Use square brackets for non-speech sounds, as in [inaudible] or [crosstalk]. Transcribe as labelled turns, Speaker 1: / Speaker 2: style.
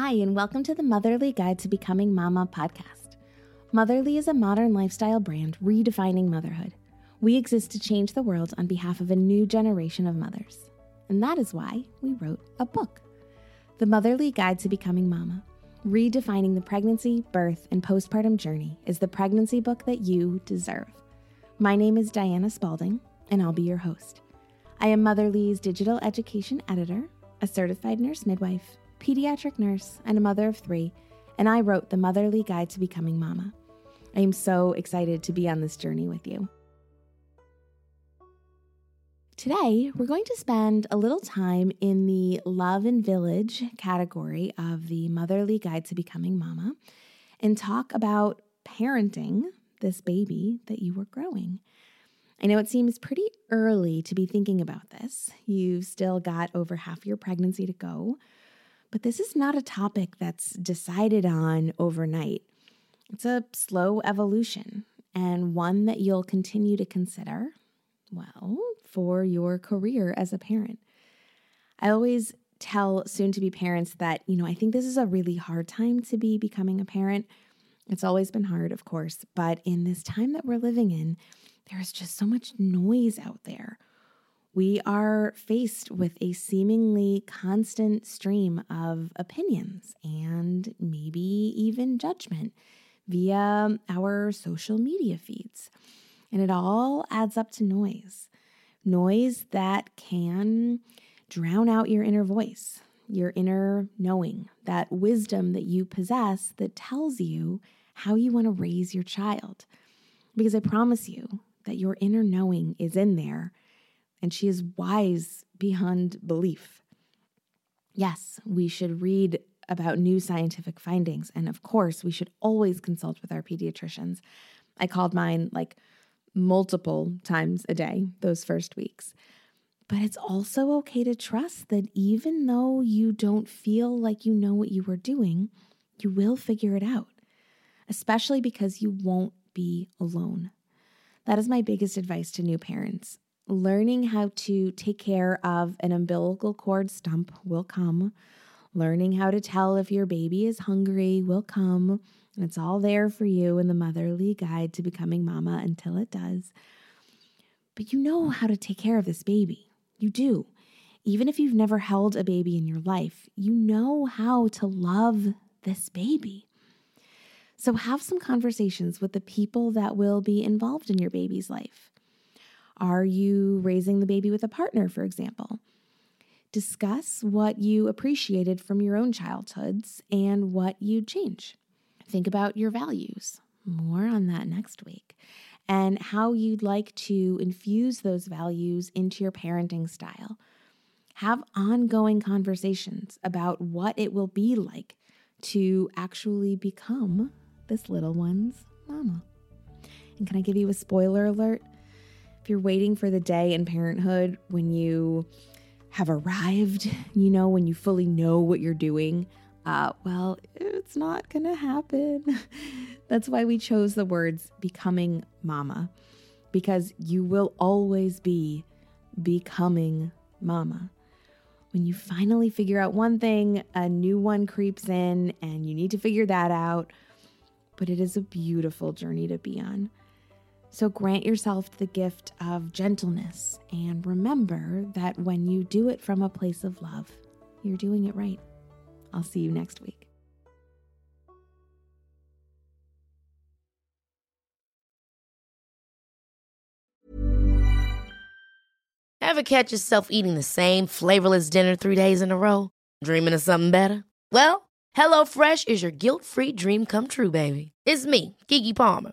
Speaker 1: Hi, and welcome to the Motherly Guide to Becoming Mama podcast. Motherly is a modern lifestyle brand redefining motherhood. We exist to change the world on behalf of a new generation of mothers. And that is why we wrote a book The Motherly Guide to Becoming Mama. Redefining the pregnancy, birth, and postpartum journey is the pregnancy book that you deserve. My name is Diana Spalding, and I'll be your host. I am Motherly's digital education editor, a certified nurse midwife, pediatric nurse, and a mother of three, and I wrote The Motherly Guide to Becoming Mama. I am so excited to be on this journey with you. Today, we're going to spend a little time in the Love and Village category of the Motherly Guide to Becoming Mama and talk about parenting this baby that you were growing. I know it seems pretty early to be thinking about this. You've still got over half your pregnancy to go, but this is not a topic that's decided on overnight. It's a slow evolution and one that you'll continue to consider, well, for your career as a parent. I always tell soon to be parents that, you know, I think this is a really hard time to be becoming a parent. It's always been hard, of course, but in this time that we're living in, there's just so much noise out there. We are faced with a seemingly constant stream of opinions and maybe even judgment via our social media feeds. And it all adds up to noise noise that can drown out your inner voice, your inner knowing, that wisdom that you possess that tells you how you want to raise your child. Because I promise you that your inner knowing is in there and she is wise beyond belief. Yes, we should read about new scientific findings. And of course, we should always consult with our pediatricians. I called mine like multiple times a day those first weeks. But it's also okay to trust that even though you don't feel like you know what you were doing, you will figure it out, especially because you won't be alone. That is my biggest advice to new parents. Learning how to take care of an umbilical cord stump will come. Learning how to tell if your baby is hungry will come. And it's all there for you in the motherly guide to becoming mama until it does. But you know how to take care of this baby. You do. Even if you've never held a baby in your life, you know how to love this baby. So have some conversations with the people that will be involved in your baby's life. Are you raising the baby with a partner, for example? Discuss what you appreciated from your own childhoods and what you'd change. Think about your values. More on that next week. And how you'd like to infuse those values into your parenting style. Have ongoing conversations about what it will be like to actually become this little one's mama. And can I give you a spoiler alert? If you're waiting for the day in parenthood when you have arrived, you know, when you fully know what you're doing, uh, well, it's not going to happen. [laughs] That's why we chose the words becoming mama, because you will always be becoming mama. When you finally figure out one thing, a new one creeps in, and you need to figure that out. But it is a beautiful journey to be on. So grant yourself the gift of gentleness and remember that when you do it from a place of love, you're doing it right. I'll see you next week.
Speaker 2: Ever catch yourself eating the same flavorless dinner three days in a row? Dreaming of something better? Well, HelloFresh is your guilt free dream come true, baby. It's me, Keke Palmer.